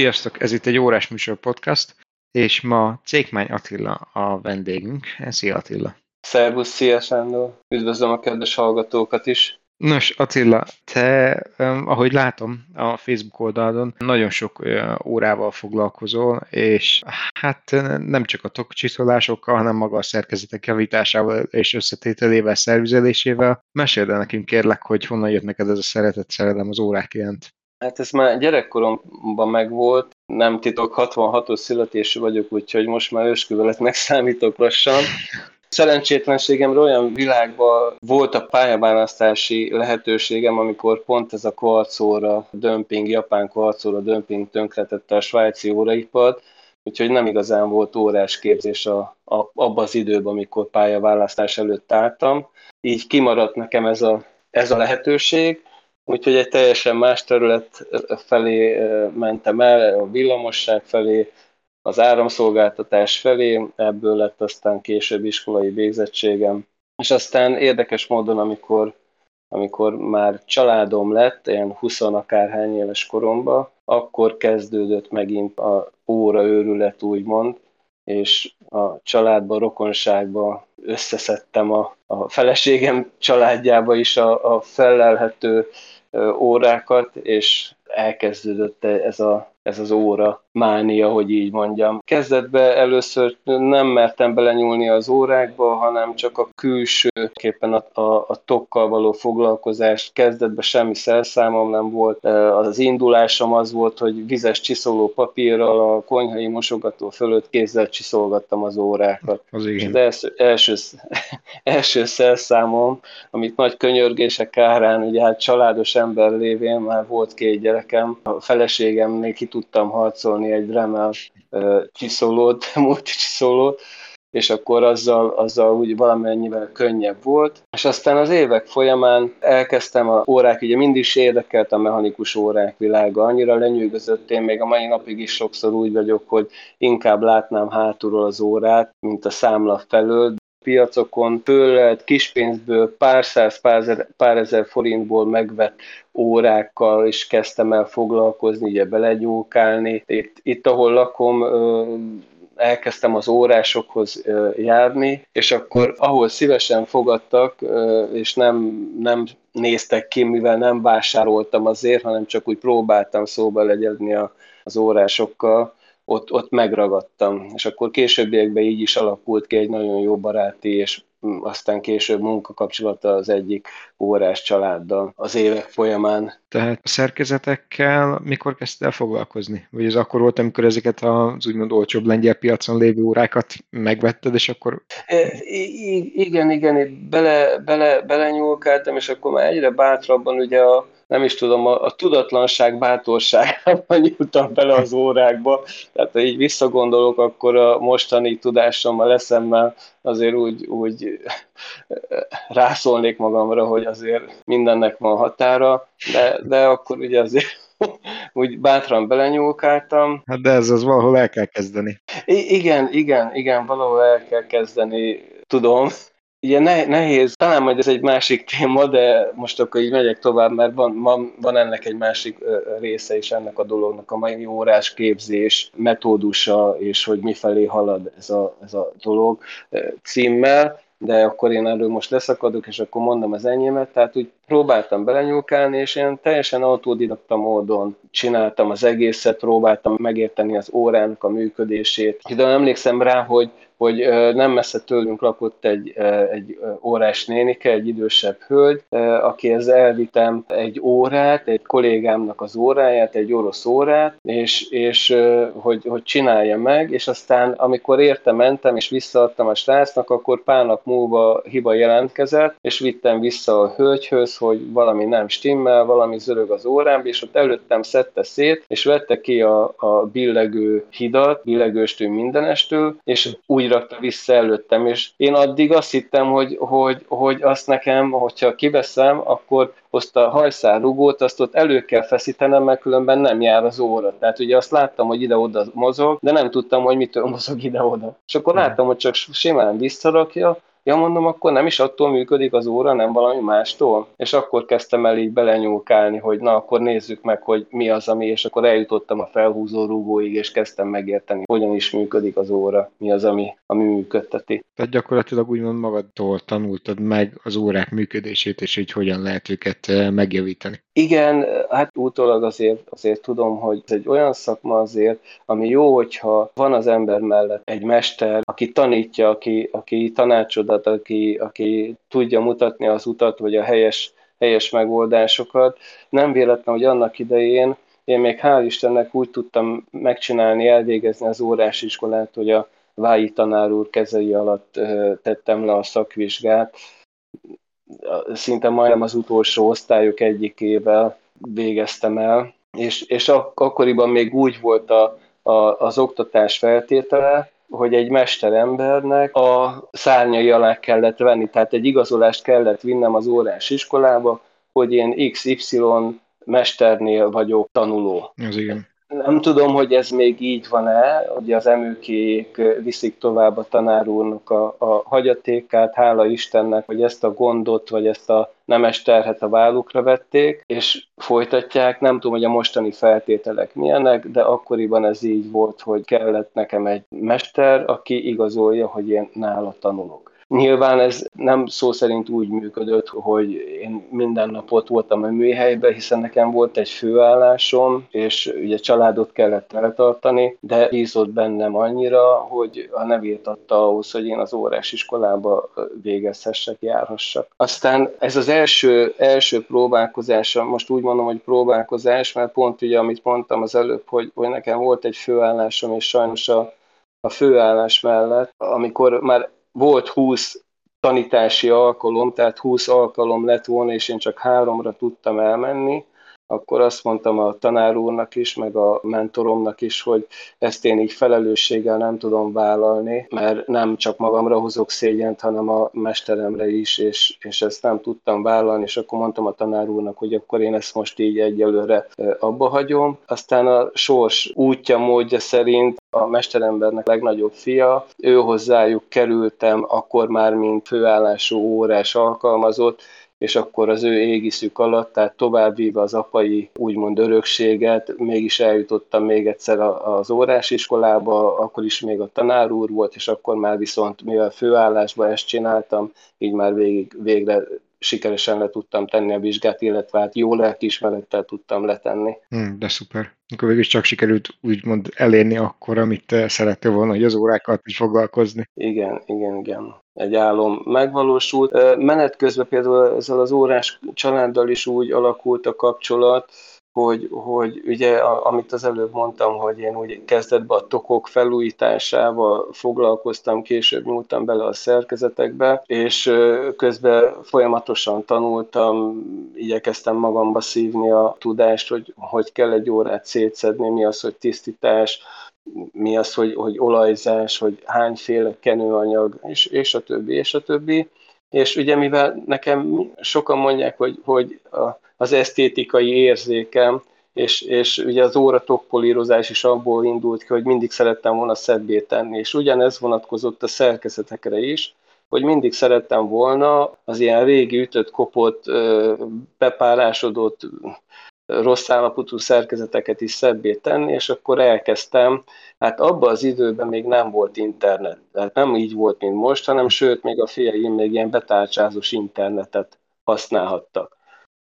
Sziasztok, ez itt egy órás műsor podcast, és ma Cékmány Attila a vendégünk. Szia Attila! Szervusz, szia Sándor! Üdvözlöm a kedves hallgatókat is! Nos, Attila, te, ahogy látom a Facebook oldalon, nagyon sok órával foglalkozol, és hát nem csak a tokcsiszolásokkal, hanem maga a szerkezetek javításával és összetételével, szervizelésével. Meséld el nekünk kérlek, hogy honnan jött neked ez a szeretet szerelem az órák iránt. Hát ez már gyerekkoromban megvolt, nem titok, 66-os születésű vagyok, úgyhogy most már ősküveletnek számítok lassan. Szerencsétlenségemre olyan világban volt a pályaválasztási lehetőségem, amikor pont ez a kvarcóra dömping, japán kvarcóra dömping tönkretette a svájci óraipart, úgyhogy nem igazán volt órás képzés a, a, abban az időben, amikor pályaválasztás előtt álltam. Így kimaradt nekem ez a, ez a lehetőség, úgyhogy egy teljesen más terület felé mentem el, a villamosság felé, az áramszolgáltatás felé, ebből lett aztán később iskolai végzettségem. És aztán érdekes módon, amikor, amikor már családom lett, ilyen 20 akárhány éves koromban, akkor kezdődött megint a óra őrület, úgymond, és a családba, rokonságba összeszedtem a, a feleségem családjába is a, a felelhető órákat, és elkezdődött ez, a, ez az óra mánia, hogy így mondjam. Kezdetben először nem mertem belenyúlni az órákba, hanem csak a külső, képen a, a, a tokkal való foglalkozást. Kezdetben semmi szerszámom nem volt. Az indulásom az volt, hogy vizes csiszoló papírral a konyhai mosogató fölött kézzel csiszolgattam az órákat. Az igen. az első, első, első szerszámom, amit nagy könyörgések kárán, ugye hát családos ember lévén már volt két gyerekem, a feleségemnél tudtam harcolni egy Dremel csiszolót, multicsiszolót, és akkor azzal, azzal úgy valamennyivel könnyebb volt. És aztán az évek folyamán elkezdtem a órák, ugye mindig is érdekelt a mechanikus órák világa, annyira lenyűgözött, én még a mai napig is sokszor úgy vagyok, hogy inkább látnám hátulról az órát, mint a számla felől, piacokon föl lehet kispénzből pár száz, pár ezer, pár ezer forintból megvett órákkal is kezdtem el foglalkozni, ugye belegyókálni. Itt, itt ahol lakom, elkezdtem az órásokhoz járni, és akkor ahol szívesen fogadtak, és nem, nem néztek ki, mivel nem vásároltam azért, hanem csak úgy próbáltam szóba legyedni a, az órásokkal, ott, ott megragadtam. És akkor későbbiekben így is alakult ki egy nagyon jó baráti és aztán később munkakapcsolata az egyik órás családdal az évek folyamán. Tehát a szerkezetekkel mikor kezdte el foglalkozni? Vagy ez akkor volt, amikor ezeket az úgymond olcsóbb lengyel piacon lévő órákat megvetted, és akkor... I- igen, igen, bele, bele, belenyúlkáltam, és akkor már egyre bátrabban ugye a nem is tudom, a, a tudatlanság bátorságában nyúltam bele az órákba. Tehát ha így visszagondolok, akkor a mostani tudásommal, leszemmel azért úgy, úgy rászólnék magamra, hogy azért mindennek van határa, de, de akkor ugye azért úgy bátran belenyúlkáltam. Hát de ez az valahol el kell kezdeni. I- igen, igen, igen, valahol el kell kezdeni, tudom, Ugye nehéz, talán majd ez egy másik téma, de most akkor így megyek tovább, mert van, van, ennek egy másik része is ennek a dolognak, a mai órás képzés metódusa, és hogy mifelé halad ez a, ez a dolog címmel, de akkor én erről most leszakadok, és akkor mondom az enyémet, tehát úgy próbáltam belenyúlkálni, és én teljesen autodidakta módon csináltam az egészet, próbáltam megérteni az órának a működését. De emlékszem rá, hogy hogy nem messze tőlünk lakott egy, egy órás nénike, egy idősebb hölgy, akihez elvitem egy órát, egy kollégámnak az óráját, egy orosz órát, és, és hogy, hogy csinálja meg, és aztán amikor érte mentem, és visszaadtam a srácnak, akkor pár nap múlva hiba jelentkezett, és vittem vissza a hölgyhöz, hogy valami nem stimmel, valami zörög az órám, és ott előttem szedte szét, és vette ki a, a billegő hidat, billegőstől mindenestől, és úgy rakta vissza előttem, és én addig azt hittem, hogy, hogy, hogy azt nekem, hogyha kiveszem, akkor azt a hajszál rugót, azt ott elő kell feszítenem, mert különben nem jár az óra. Tehát ugye azt láttam, hogy ide-oda mozog, de nem tudtam, hogy mitől mozog ide-oda. És akkor láttam, hogy csak simán visszarakja, Ja, mondom, akkor nem is attól működik az óra, nem valami mástól? És akkor kezdtem el így belenyúlkálni, hogy na, akkor nézzük meg, hogy mi az, ami, és akkor eljutottam a felhúzó rúgóig, és kezdtem megérteni, hogyan is működik az óra, mi az, ami, ami működteti. Tehát gyakorlatilag úgymond magadtól tanultad meg az órák működését, és hogy hogyan lehet őket eh, megjavítani. Igen, hát utólag azért, azért tudom, hogy ez egy olyan szakma azért, ami jó, hogyha van az ember mellett egy mester, aki tanítja, aki, aki tanácsodat, aki, aki tudja mutatni az utat, vagy a helyes, helyes megoldásokat. Nem véletlen, hogy annak idején én még hál' Istennek úgy tudtam megcsinálni, elvégezni az órásiskolát, hogy a Vái tanár úr kezei alatt tettem le a szakvizsgát, szinte majdnem az utolsó osztályok egyikével végeztem el, és, és ak- akkoriban még úgy volt a, a, az oktatás feltétele, hogy egy mesterembernek a szárnyai alá kellett venni, tehát egy igazolást kellett vinnem az órás iskolába, hogy én XY mesternél vagyok tanuló. Az igen. Nem tudom, hogy ez még így van-e, hogy az emőkék viszik tovább a tanár úrnak a, a hagyatékát, hála Istennek, hogy ezt a gondot, vagy ezt a nemes terhet a vállukra vették, és folytatják. Nem tudom, hogy a mostani feltételek milyenek, de akkoriban ez így volt, hogy kellett nekem egy mester, aki igazolja, hogy én nála tanulok. Nyilván ez nem szó szerint úgy működött, hogy én minden nap ott voltam a műhelyben, hiszen nekem volt egy főállásom, és ugye családot kellett eltartani, de bízott bennem annyira, hogy a nevét adta ahhoz, hogy én az órás iskolába végezhessek, járhassak. Aztán ez az első, első próbálkozása, most úgy mondom, hogy próbálkozás, mert pont ugye, amit mondtam az előbb, hogy, hogy nekem volt egy főállásom, és sajnos a, a főállás mellett, amikor már volt 20 tanítási alkalom, tehát 20 alkalom lett volna, és én csak háromra tudtam elmenni, akkor azt mondtam a tanár úrnak is, meg a mentoromnak is, hogy ezt én így felelősséggel nem tudom vállalni, mert nem csak magamra hozok szégyent, hanem a mesteremre is, és, és ezt nem tudtam vállalni, és akkor mondtam a tanár úrnak, hogy akkor én ezt most így egyelőre abba hagyom. Aztán a sors útja, módja szerint a mesterembernek legnagyobb fia, ő hozzájuk kerültem, akkor már mint főállású órás alkalmazott, és akkor az ő égiszük alatt, tehát továbbvíve az apai úgymond örökséget, mégis eljutottam még egyszer az órásiskolába, akkor is még a tanár úr volt, és akkor már viszont mivel főállásban ezt csináltam, így már végig, végre sikeresen le tudtam tenni a vizsgát, illetve hát jó lelkiismerettel tudtam letenni. Hmm, de szuper. Akkor végül csak sikerült úgymond elérni akkor, amit szerettél volna, hogy az órákat is foglalkozni. Igen, igen, igen. Egy álom megvalósult. Menet közben például ezzel az órás családdal is úgy alakult a kapcsolat, hogy, hogy ugye, amit az előbb mondtam, hogy én úgy kezdetben a tokok felújításával foglalkoztam, később nyúltam bele a szerkezetekbe, és közben folyamatosan tanultam, igyekeztem magamba szívni a tudást, hogy hogy kell egy órát szétszedni, mi az, hogy tisztítás, mi az, hogy, hogy olajzás, hogy hányféle kenőanyag, és, és a többi, és a többi. És ugye mivel nekem sokan mondják, hogy, hogy a, az esztétikai érzékem, és, és ugye az óratokpolírozás is abból indult ki, hogy mindig szerettem volna szebbé tenni, és ugyanez vonatkozott a szerkezetekre is, hogy mindig szerettem volna az ilyen régi ütött, kopott, bepárásodott, rossz állapotú szerkezeteket is szebbé tenni, és akkor elkezdtem, hát abban az időben még nem volt internet, tehát nem így volt, mint most, hanem sőt, még a fiaim még ilyen betárcsázós internetet használhattak.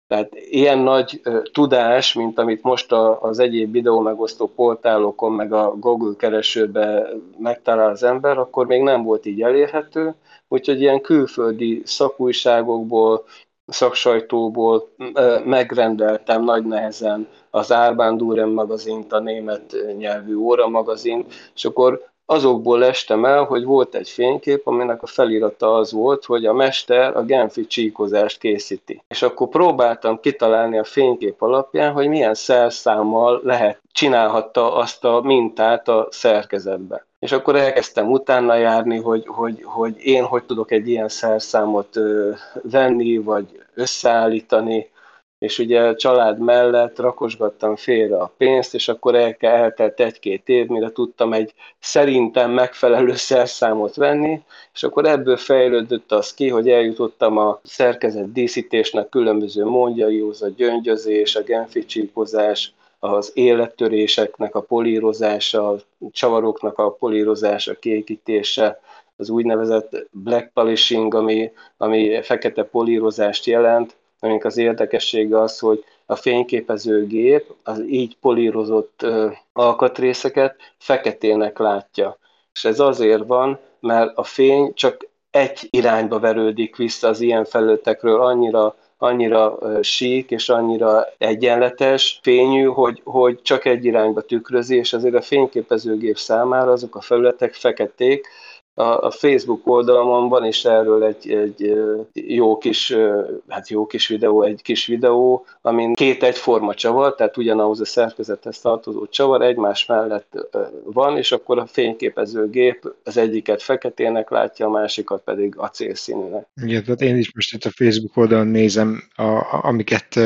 Tehát ilyen nagy tudás, mint amit most az egyéb videó megosztó portálokon, meg a Google keresőbe megtalál az ember, akkor még nem volt így elérhető, úgyhogy ilyen külföldi szakújságokból, szaksajtóból megrendeltem nagy nehezen az Árbán Duren magazint, a német nyelvű óra magazin, és akkor azokból lestem el, hogy volt egy fénykép, aminek a felirata az volt, hogy a mester a Genfi csíkozást készíti. És akkor próbáltam kitalálni a fénykép alapján, hogy milyen szerszámmal lehet, csinálhatta azt a mintát a szerkezetbe. És akkor elkezdtem utána járni, hogy, hogy, hogy én hogy tudok egy ilyen szerszámot venni, vagy összeállítani, és ugye család mellett rakosgattam félre a pénzt, és akkor el, eltelt egy-két év, mire tudtam egy szerintem megfelelő szerszámot venni, és akkor ebből fejlődött az ki, hogy eljutottam a szerkezet díszítésnek különböző módjaihoz, a gyöngyözés, a genficsíkozás, az élettöréseknek a polírozása, a csavaroknak a polírozása, kiépítése, az úgynevezett black polishing, ami, ami fekete polírozást jelent, aminek az érdekessége az, hogy a fényképezőgép az így polírozott ö, alkatrészeket feketének látja. És ez azért van, mert a fény csak egy irányba verődik vissza az ilyen felületekről, annyira annyira sík és annyira egyenletes fényű, hogy, hogy csak egy irányba tükrözi, és azért a fényképezőgép számára azok a felületek feketék, a, Facebook oldalamon van is erről egy, egy jó kis, hát jó kis videó, egy kis videó, amin két egyforma csavar, tehát ugyanahoz a szerkezethez tartozó csavar egymás mellett van, és akkor a fényképezőgép az egyiket feketének látja, a másikat pedig acélszínűnek. Igen, tehát én is most itt a Facebook oldalon nézem, a, amiket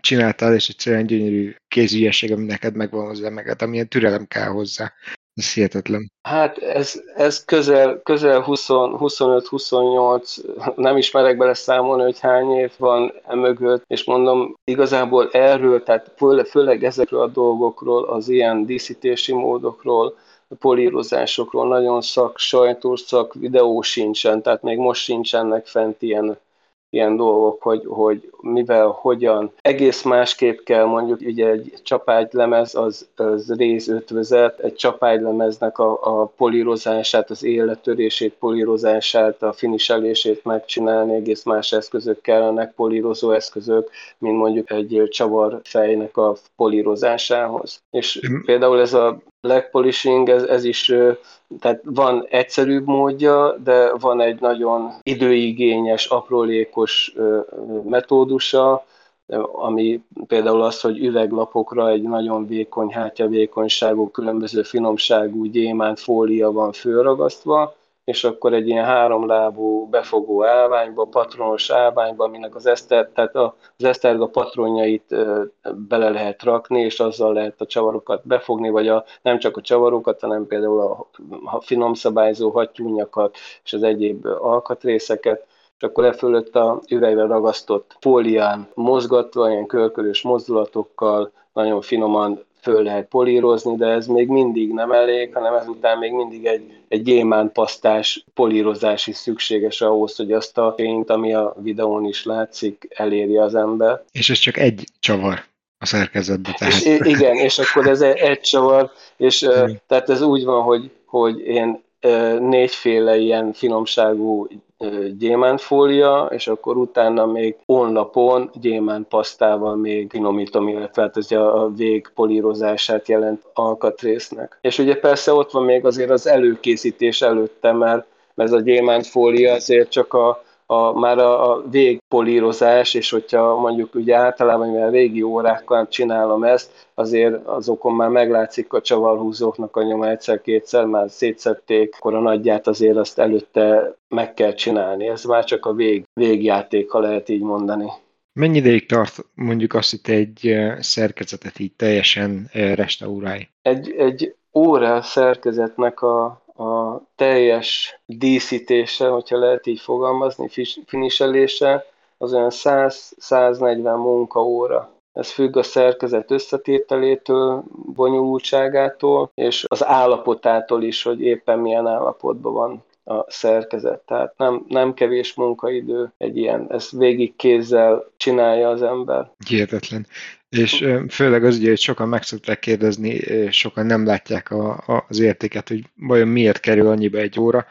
csináltál, és egyszerűen gyönyörű kézügyesség, ami neked megvan hozzá, meg hát amilyen türelem kell hozzá. Ez hihetetlen. Hát ez, ez közel, közel 25-28, nem ismerek bele számolni, hogy hány év van emögött, és mondom, igazából erről, tehát főleg, ezekről a dolgokról, az ilyen díszítési módokról, polírozásokról nagyon szak, sajtos szak videó sincsen, tehát még most sincsenek fent ilyen ilyen dolgok, hogy, hogy mivel, hogyan. Egész másképp kell mondjuk, ugye egy csapágylemez az, az rézötvözet, egy csapágylemeznek a, a polírozását, az élettörését, polírozását, a finiselését megcsinálni, egész más eszközök kellenek, polírozó eszközök, mint mondjuk egy csavarfejnek a polírozásához. És például ez a black polishing, ez, ez is, tehát van egyszerűbb módja, de van egy nagyon időigényes, aprólékos metódusa, ami például az, hogy üveglapokra egy nagyon vékony, hátyavékonyságú, különböző finomságú gyémánt fólia van fölragasztva, és akkor egy ilyen háromlábú befogó állványba, patronos állványba, aminek az, eszter, tehát az eszterga patronjait bele lehet rakni, és azzal lehet a csavarokat befogni, vagy a, nem csak a csavarokat, hanem például a, a finom hattyúnyakat és az egyéb alkatrészeket, és akkor e fölött a üvegre ragasztott fólián mozgatva, ilyen körkörös mozdulatokkal, nagyon finoman föl lehet polírozni, de ez még mindig nem elég, hanem ezután még mindig egy, egy gyémánpasztás polírozás is szükséges ahhoz, hogy azt a fényt, ami a videón is látszik, elérje az ember. És ez csak egy csavar a szerkezetben. Tehát. És, igen, és akkor ez egy csavar, és tehát ez úgy van, hogy, hogy én négyféle ilyen finomságú gyémántfólia, és akkor utána még honlapon gyémántpasztával még finomítom, illetve hát ez a vég polírozását jelent alkatrésznek. És ugye persze ott van még azért az előkészítés előtte, mert ez a gyémántfólia azért csak a, a, már a, a végpolírozás, és hogyha mondjuk ugye általában, mivel régi órákkal csinálom ezt, azért azokon már meglátszik a csavarhúzóknak a nyoma egyszer-kétszer, már szétszették, akkor a nagyját azért azt előtte meg kell csinálni. Ez már csak a vég, végjáték, ha lehet így mondani. Mennyi ideig tart mondjuk azt, hogy egy szerkezetet így teljesen restaurálj? Egy, egy óra szerkezetnek a a teljes díszítése, hogyha lehet így fogalmazni, finiselése, az olyan 100-140 munkaóra. Ez függ a szerkezet összetételétől, bonyolultságától, és az állapotától is, hogy éppen milyen állapotban van a szerkezet. Tehát nem, nem kevés munkaidő egy ilyen, ezt végig kézzel csinálja az ember. Hihetetlen. És főleg az ugye, hogy sokan meg szokták kérdezni, sokan nem látják a, a, az értéket, hogy vajon miért kerül annyiba egy óra.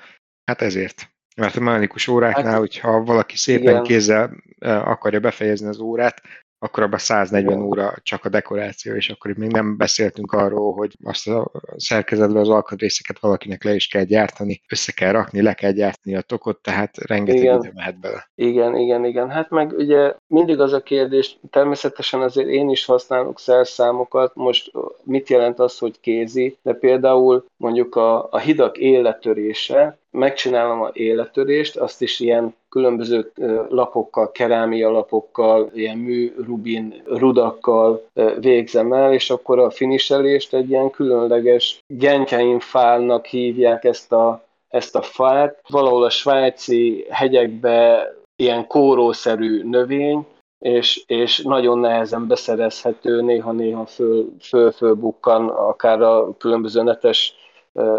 Hát ezért. Mert a mechanikus óráknál, hát, hogyha valaki szépen igen. kézzel akarja befejezni az órát, akkor abban 140 óra csak a dekoráció, és akkor még nem beszéltünk arról, hogy azt a szerkezetbe az alkatrészeket valakinek le is kell gyártani, össze kell rakni, le kell gyártani a tokot, tehát rengeteg igen. idő mehet bele. Igen, igen, igen. Hát meg ugye mindig az a kérdés, természetesen azért én is használok szerszámokat, most mit jelent az, hogy kézi, de például mondjuk a, a hidak élettörése, megcsinálom a életörést, azt is ilyen különböző lapokkal, kerámia lapokkal, ilyen mű, rubin, rudakkal végzem el, és akkor a finiselést egy ilyen különleges gentjein fálnak hívják ezt a, ezt a fát. Valahol a svájci hegyekbe ilyen kórószerű növény, és, és nagyon nehezen beszerezhető, néha-néha föl, föl, fölbukkan, akár a különböző netes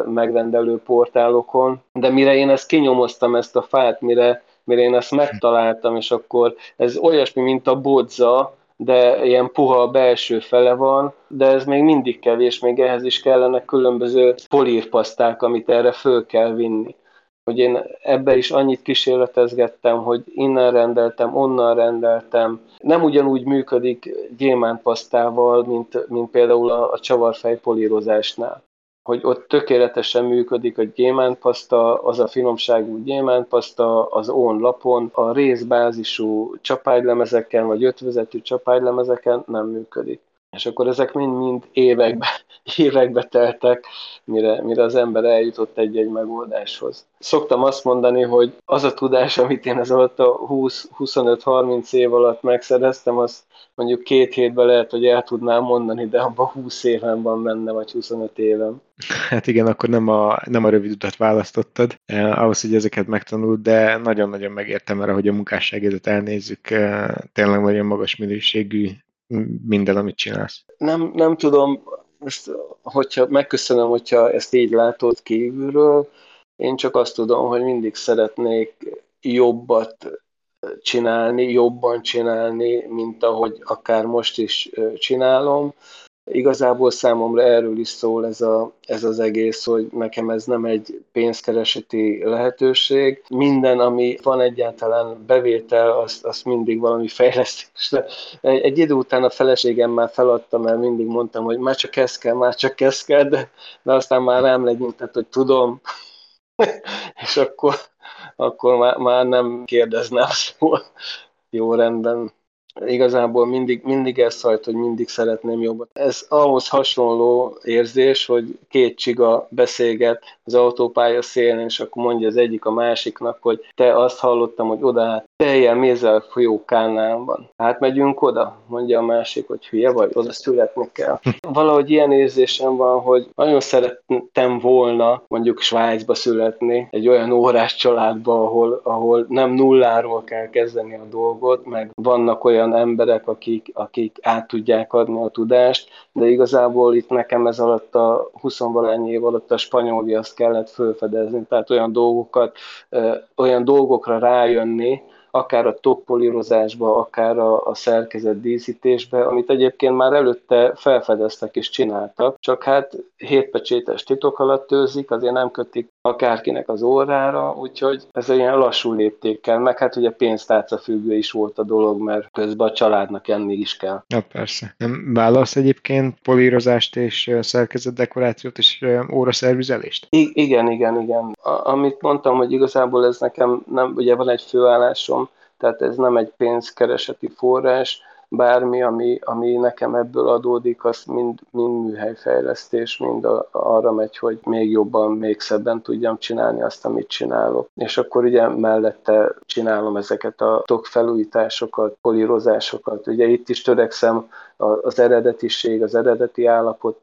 megrendelő portálokon. De mire én ezt kinyomoztam, ezt a fát, mire, mire én ezt megtaláltam, és akkor ez olyasmi, mint a bodza, de ilyen puha belső fele van, de ez még mindig kevés, még ehhez is kellene különböző polírpaszták, amit erre föl kell vinni hogy én ebbe is annyit kísérletezgettem, hogy innen rendeltem, onnan rendeltem. Nem ugyanúgy működik gyémántpasztával, mint, mint például a, a csavarfej polírozásnál. Hogy ott tökéletesen működik a gyémántpaszta, az a finomságú gyémántpaszta az on lapon, a részbázisú csapágylemezeken, vagy ötvezetű csapágylemezeken nem működik. És akkor ezek mind-mind évekbe, évekbe teltek, mire, mire az ember eljutott egy-egy megoldáshoz. Szoktam azt mondani, hogy az a tudás, amit én ez alatt a 20-25-30 év alatt megszereztem, azt mondjuk két hétben lehet, hogy el tudnám mondani, de abban 20 éven van benne, vagy 25 évem. Hát igen, akkor nem a, nem a rövid utat választottad, eh, ahhoz, hogy ezeket megtanult, de nagyon-nagyon megértem erre, hogy a munkásságédet elnézzük, eh, tényleg nagyon magas minőségű minden, amit csinálsz? Nem, nem tudom, ezt, hogyha megköszönöm, hogyha ezt így látod kívülről, én csak azt tudom, hogy mindig szeretnék jobbat csinálni, jobban csinálni, mint ahogy akár most is csinálom, Igazából számomra erről is szól ez, a, ez az egész, hogy nekem ez nem egy pénzkereseti lehetőség. Minden, ami van egyáltalán bevétel, azt, azt mindig valami fejlesztésre. Egy, idő után a feleségem már feladta, mert mindig mondtam, hogy már csak ez kell, már csak ez kell, de, de aztán már rám legyintett, hogy tudom, és akkor, akkor már, már nem kérdezne azt, jó rendben, igazából mindig, mindig ez szajt, hogy mindig szeretném jobbat. Ez ahhoz hasonló érzés, hogy két csiga beszélget az autópálya szélén, és akkor mondja az egyik a másiknak, hogy te azt hallottam, hogy oda teljel mézel folyó Kánánban. Hát megyünk oda, mondja a másik, hogy hülye vagy, oda születni kell. Valahogy ilyen érzésem van, hogy nagyon szerettem volna mondjuk Svájcba születni, egy olyan órás családba, ahol, ahol nem nulláról kell kezdeni a dolgot, meg vannak olyan emberek, akik, akik át tudják adni a tudást, de igazából itt nekem ez alatt a 20 év alatt a spanyol viaszt kellett felfedezni, tehát olyan dolgokat, olyan dolgokra rájönni, akár a toppolírozásba, akár a, a szerkezet díszítésbe, amit egyébként már előtte felfedeztek és csináltak, csak hát hétpecsétes titok alatt őzik, azért nem kötik akárkinek az órára, úgyhogy ez egy ilyen lassú léptékkel, meg hát ugye pénztárca függő is volt a dolog, mert közben a családnak enni is kell. Ja, persze. Nem válasz egyébként polírozást és szerkezet dekorációt és óraszervizelést? I- igen, igen, igen. A- amit mondtam, hogy igazából ez nekem nem, ugye van egy főállásom, tehát ez nem egy pénzkereseti forrás, bármi, ami, ami nekem ebből adódik, az mind, mind műhelyfejlesztés, mind a, arra megy, hogy még jobban, még szebben tudjam csinálni azt, amit csinálok. És akkor ugye mellette csinálom ezeket a tokfelújításokat, polírozásokat. Ugye itt is törekszem az eredetiség, az eredeti állapot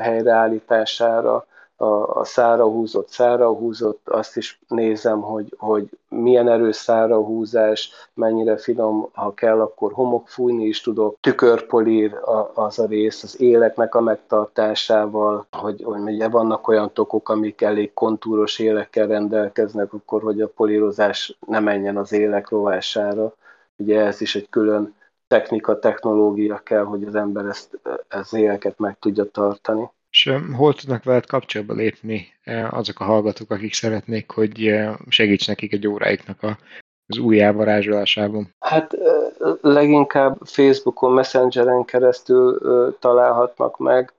helyreállítására, a, a szára húzott, szára húzott, azt is nézem, hogy, hogy milyen erős szára húzás, mennyire finom, ha kell, akkor homok fújni is tudok, tükörpolír az a rész, az éleknek a megtartásával, hogy, hogy ugye vannak olyan tokok, amik elég kontúros élekkel rendelkeznek, akkor hogy a polírozás ne menjen az élek rovására. Ugye ez is egy külön technika, technológia kell, hogy az ember ezt, az éleket meg tudja tartani. És hol tudnak veled kapcsolatba lépni azok a hallgatók, akik szeretnék, hogy segíts nekik egy óráiknak a, az új elvarázsolásában? Hát leginkább Facebookon, Messengeren keresztül találhatnak meg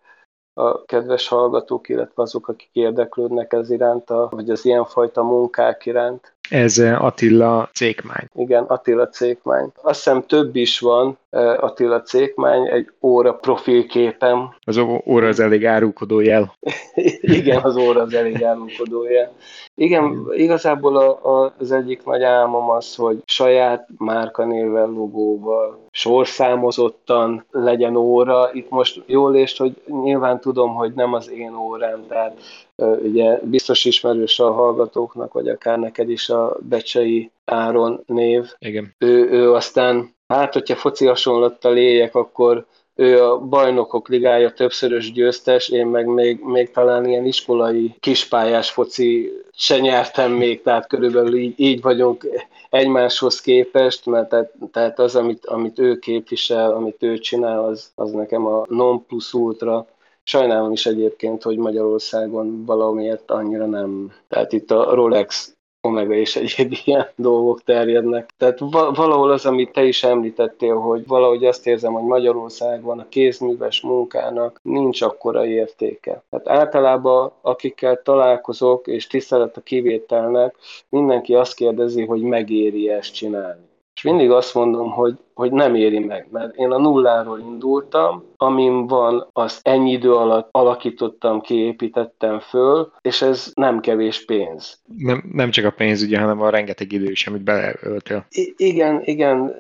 a kedves hallgatók, illetve azok, akik érdeklődnek ez iránta, vagy az ilyenfajta munkák iránt. Ez Attila Cékmány. Igen, Attila Cékmány. Azt hiszem több is van, Attila Cékmány egy óra profilképem. Az óra az elég árulkodó jel. Igen, az óra az elég árulkodó jel. Igen, igazából a, a, az egyik nagy álmom az, hogy saját márkanévvel, logóval, sorszámozottan legyen óra. Itt most jól és hogy nyilván tudom, hogy nem az én órám, tehát ugye biztos ismerős a hallgatóknak, vagy akár neked is a Becsei Áron név. Igen. Ő, ő aztán, hát hogyha foci hasonlattal éljek, akkor ő a bajnokok ligája többszörös győztes, én meg még, még talán ilyen iskolai kispályás foci se nyertem még, tehát körülbelül így, így vagyunk egymáshoz képest, mert tehát, tehát az, amit, amit ő képvisel, amit ő csinál, az, az nekem a non plus ultra. Sajnálom is egyébként, hogy Magyarországon valamiért annyira nem. Tehát itt a Rolex Omega és egyéb ilyen dolgok terjednek. Tehát valahol az, amit te is említettél, hogy valahogy azt érzem, hogy Magyarországon a kézműves munkának nincs akkora értéke. Tehát általában akikkel találkozok, és tisztelet a kivételnek, mindenki azt kérdezi, hogy megéri ezt csinálni. És mindig azt mondom, hogy, hogy nem éri meg, mert én a nulláról indultam, amin van, azt ennyi idő alatt alakítottam, kiépítettem föl, és ez nem kevés pénz. Nem, nem csak a pénz, ugye, hanem a rengeteg idő is, amit beleöltél. I- igen, igen,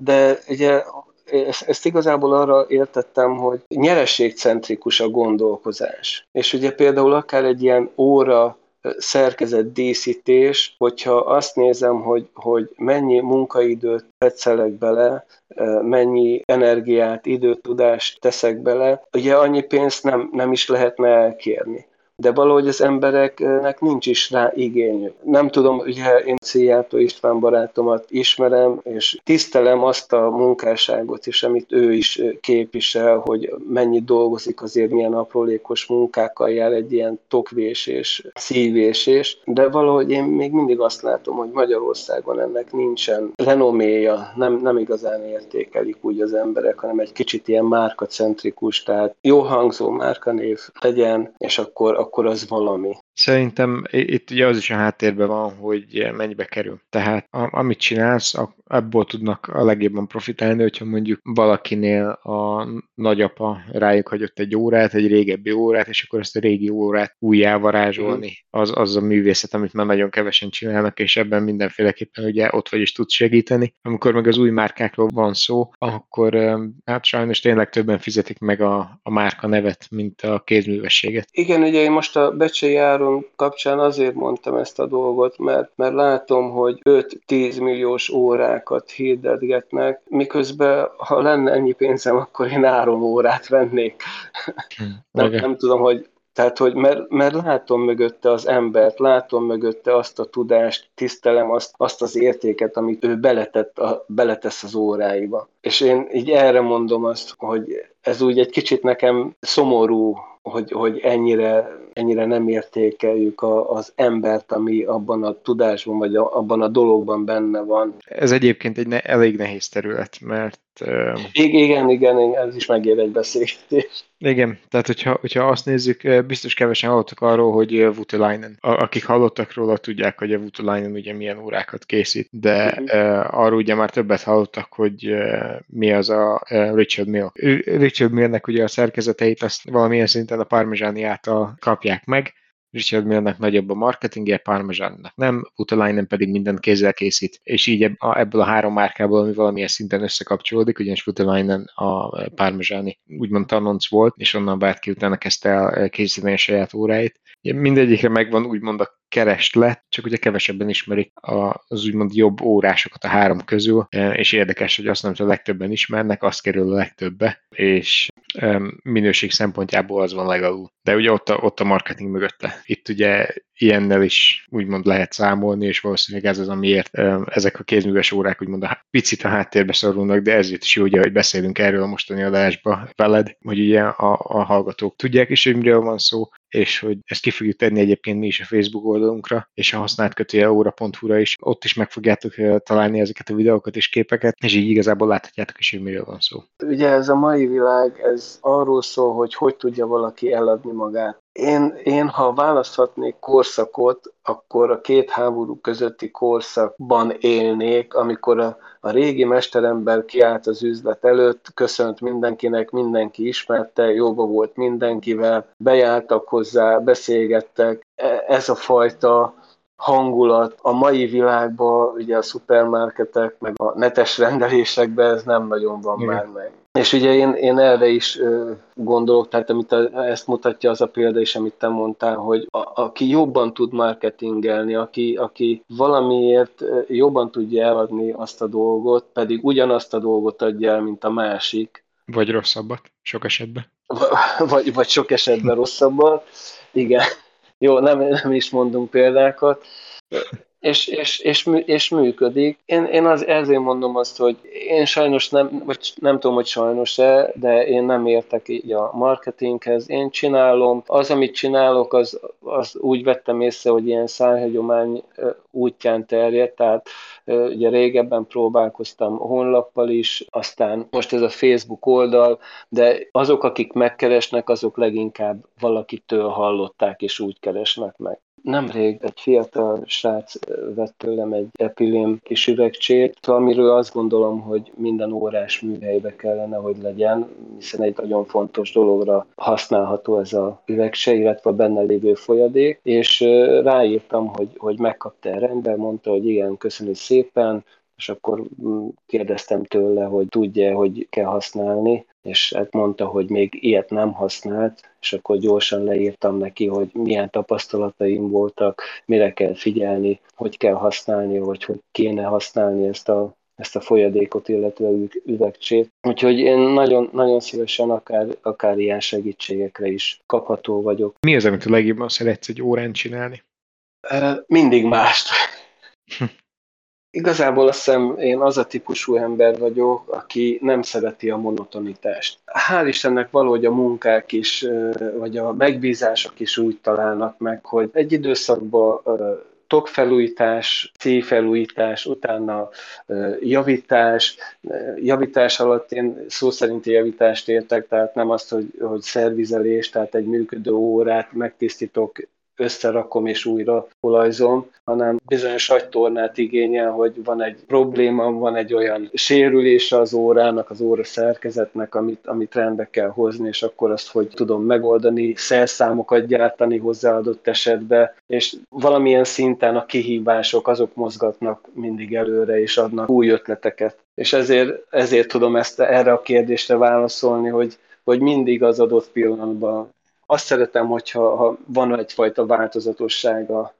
de ugye ezt, ezt igazából arra értettem, hogy nyerességcentrikus a gondolkozás. És ugye például akár egy ilyen óra szerkezet díszítés, hogyha azt nézem, hogy, hogy mennyi munkaidőt tetszelek bele, mennyi energiát, időt, tudást teszek bele, ugye annyi pénzt nem, nem is lehetne elkérni de valahogy az embereknek nincs is rá igényük. Nem tudom, ugye én Szijjártó István barátomat ismerem, és tisztelem azt a munkásságot is, amit ő is képvisel, hogy mennyi dolgozik azért, milyen aprólékos munkákkal jár egy ilyen tokvésés, szívésés, de valahogy én még mindig azt látom, hogy Magyarországon ennek nincsen renoméja, nem, nem igazán értékelik úgy az emberek, hanem egy kicsit ilyen márkacentrikus, tehát jó hangzó márkanév legyen, és akkor akkor az valami. Szerintem itt ugye az is a háttérben van, hogy mennyibe kerül. Tehát amit csinálsz, abból tudnak a legjobban profitálni, hogyha mondjuk valakinél a nagyapa rájuk hagyott egy órát, egy régebbi órát, és akkor ezt a régi órát újjávarázsolni, mhm. az, az a művészet, amit már nagyon kevesen csinálnak, és ebben mindenféleképpen ugye ott vagy is tudsz segíteni. Amikor meg az új márkákról van szó, akkor hát sajnos tényleg többen fizetik meg a, a márka nevet, mint a kézművességet. Igen, ugye én most a Becsei Áron kapcsán azért mondtam ezt a dolgot, mert, mert látom, hogy 5-10 milliós órákat hirdetgetnek, miközben ha lenne ennyi pénzem, akkor én áron órát vennék. Hm, nem, nem tudom, hogy tehát, hogy mert, mert látom mögötte az embert, látom mögötte azt a tudást, tisztelem azt, azt az értéket, amit ő beletett a, beletesz az óráiba. És én így erre mondom azt, hogy ez úgy egy kicsit nekem szomorú, hogy, hogy ennyire, ennyire nem értékeljük a, az embert, ami abban a tudásban, vagy a, abban a dologban benne van. Ez egyébként egy ne, elég nehéz terület, mert... Uh... Igen, igen, igen, ez is megér egy beszélgetést. Igen, tehát hogyha, hogyha azt nézzük, biztos kevesen hallottak arról, hogy Vutelainen, akik hallottak róla, tudják, hogy a Vutelainen ugye milyen órákat készít, de uh-huh. arról ugye már többet hallottak, hogy mi az a Richard Mill. Richard Millnek ugye a szerkezeteit azt valamilyen szinten a Parmezsáni által kapják meg, Richard Millnek nagyobb a marketingje, Parmesannak nem, Utalainen pedig mindent kézzel készít, és így ebből a három márkából, ami valamilyen szinten összekapcsolódik, ugyanis Utalainen a Parmesáni úgymond tanonc volt, és onnan bárki utána kezdte el készíteni a saját óráit. Mindegyikre megvan úgymond a kereslet, csak ugye kevesebben ismerik az úgymond jobb órásokat a három közül, és érdekes, hogy azt hogy a legtöbben ismernek, azt kerül a legtöbbe, és minőség szempontjából az van legalul. De ugye ott a, ott a marketing mögötte. Itt ugye ilyennel is úgymond lehet számolni, és valószínűleg ez az, amiért ezek a kézműves órák úgymond a picit a háttérbe szorulnak, de ezért is jó, ugye, hogy beszélünk erről a mostani adásba veled, hogy ugye a, a hallgatók tudják is, hogy miről van szó, és hogy ezt ki fogjuk tenni egyébként mi is a Facebook oldalunkra, és a használt kötője óra.hu-ra is. Ott is meg fogjátok találni ezeket a videókat és képeket, és így igazából láthatjátok is, hogy miről van szó. Ugye ez a mai világ, ez arról szól, hogy hogy tudja valaki eladni magát. Én, én, ha választhatnék korszakot, akkor a két háború közötti korszakban élnék, amikor a, a régi mesterember kiállt az üzlet előtt, köszönt mindenkinek, mindenki ismerte, jóba volt mindenkivel, bejártak hozzá, beszélgettek. E, ez a fajta hangulat a mai világban, ugye a szupermarketek, meg a netes rendelésekben ez nem nagyon van Igen. már meg. És ugye én, én erre is ö, gondolok, tehát amit a, ezt mutatja az a példa is, amit te mondtál, hogy a, aki jobban tud marketingelni, aki, aki valamiért jobban tudja eladni azt a dolgot, pedig ugyanazt a dolgot adja el, mint a másik. Vagy rosszabbat, sok esetben. Vagy, vagy sok esetben rosszabbat, igen. Jó, nem, nem is mondunk példákat és, és, és, és működik. Én, én az, ezért mondom azt, hogy én sajnos nem, vagy nem tudom, hogy sajnos-e, de én nem értek így a marketinghez. Én csinálom, az, amit csinálok, az, az úgy vettem észre, hogy ilyen szájhagyomány útján terjed, tehát ugye régebben próbálkoztam honlappal is, aztán most ez a Facebook oldal, de azok, akik megkeresnek, azok leginkább valakitől hallották, és úgy keresnek meg. Nemrég egy fiatal srác vett tőlem egy epilém kis üvegcsét, amiről azt gondolom, hogy minden órás műhelybe kellene, hogy legyen, hiszen egy nagyon fontos dologra használható ez a üvegcse, illetve a benne lévő folyadék, és ráírtam, hogy, hogy megkapta el rendben, mondta, hogy igen, köszönjük szépen, és akkor mm, kérdeztem tőle, hogy tudja, hogy kell használni, és hát mondta, hogy még ilyet nem használt, és akkor gyorsan leírtam neki, hogy milyen tapasztalataim voltak, mire kell figyelni, hogy kell használni, vagy hogy kéne használni ezt a ezt a folyadékot, illetve üvegcsét. Úgyhogy én nagyon, nagyon szívesen akár, akár ilyen segítségekre is kapható vagyok. Mi az, amit a legjobban szeretsz egy órán csinálni? Mindig mást. Igazából azt hiszem én az a típusú ember vagyok, aki nem szereti a monotonitást. Hál' Istennek valahogy a munkák is, vagy a megbízások is úgy találnak meg, hogy egy időszakban tokfelújítás, célfelújítás, utána javítás. Javítás alatt én szó szerinti javítást értek, tehát nem azt, hogy, hogy szervizelés, tehát egy működő órát megtisztítok összerakom és újra olajzom, hanem bizonyos agytornát igényel, hogy van egy probléma, van egy olyan sérülése az órának, az óra szerkezetnek, amit, amit rendbe kell hozni, és akkor azt hogy tudom megoldani, szerszámokat gyártani hozzáadott esetben, és valamilyen szinten a kihívások azok mozgatnak mindig előre, és adnak új ötleteket. És ezért, ezért tudom ezt erre a kérdésre válaszolni, hogy, hogy mindig az adott pillanatban azt szeretem, hogyha ha van egyfajta változatosság a,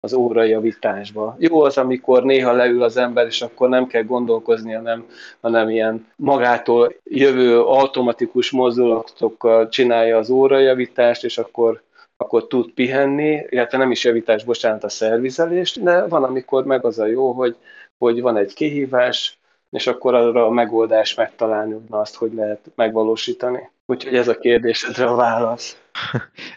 az órajavításba. Jó az, amikor néha leül az ember, és akkor nem kell gondolkozni, hanem, hanem ilyen magától jövő automatikus mozdulatokkal csinálja az órajavítást, és akkor, akkor tud pihenni, illetve nem is javítás, bocsánat, a szervizelést, de van, amikor meg az a jó, hogy, hogy van egy kihívás, és akkor arra a megoldást megtalálni, na azt, hogy lehet megvalósítani. Úgyhogy ez a kérdésedre a válasz.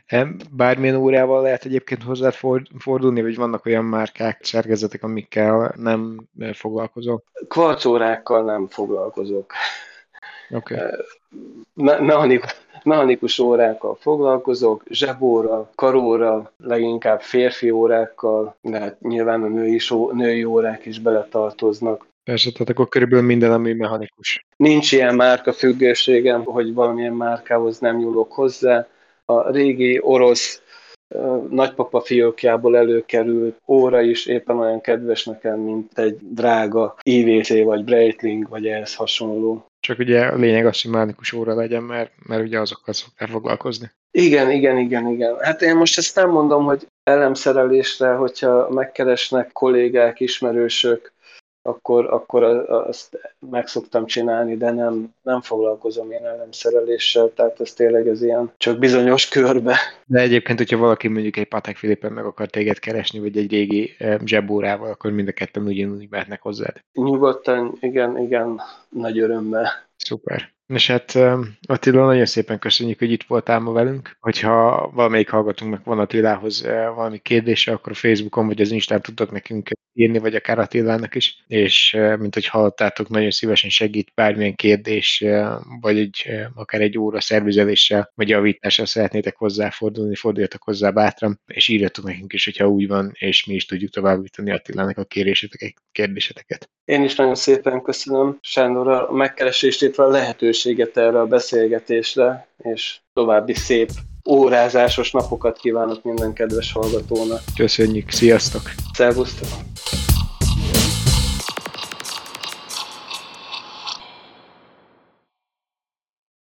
Bármilyen órával lehet egyébként hozzá fordulni, vagy vannak olyan márkák, szerkezetek, amikkel nem foglalkozok? Kvarcórákkal nem foglalkozok. Okay. Me- mechanikus, mechanikus órákkal foglalkozok, zsebóra, karóra, leginkább férfi órákkal, de hát nyilván a női, só, női órák is beletartoznak. Persze, tehát akkor körülbelül minden, ami mechanikus. Nincs ilyen márka függőségem, hogy valamilyen márkához nem nyúlok hozzá. A régi orosz nagypapa fiókjából előkerült óra is éppen olyan kedves nekem, mint egy drága IVC vagy Breitling, vagy ehhez hasonló. Csak ugye a lényeg az, hogy mechanikus óra legyen, mert, mert ugye azokkal szoktál foglalkozni. Igen, igen, igen, igen. Hát én most ezt nem mondom, hogy elemszerelésre, hogyha megkeresnek kollégák, ismerősök, akkor, akkor azt meg szoktam csinálni, de nem, nem foglalkozom én elemszereléssel, tehát ez tényleg ez ilyen csak bizonyos körbe. De egyébként, hogyha valaki mondjuk egy Patek Filippen meg akar téged keresni, vagy egy régi eh, zsebórával, akkor mind a ketten ugyanúgy mehetnek hozzád. Nyugodtan, igen, igen, nagy örömmel. Szuper. És hát Attila, nagyon szépen köszönjük, hogy itt voltál ma velünk. Hogyha valamelyik hallgatónknak van Attilához valami kérdése, akkor Facebookon vagy az Instán tudtok nekünk írni, vagy akár Attilának is. És mint hogy hallottátok, nagyon szívesen segít bármilyen kérdés, vagy egy, akár egy óra szervizeléssel, vagy javítással szeretnétek hozzáfordulni, forduljatok hozzá bátran, és írjatok nekünk is, hogyha úgy van, és mi is tudjuk továbbítani Attilának a kéréseteket, kérdéseteket. Én is nagyon szépen köszönöm Sándor a megkeresést, illetve a lehetőséget erre a beszélgetésre, és további szép órázásos napokat kívánok minden kedves hallgatónak. Köszönjük, sziasztok! Szervusztok!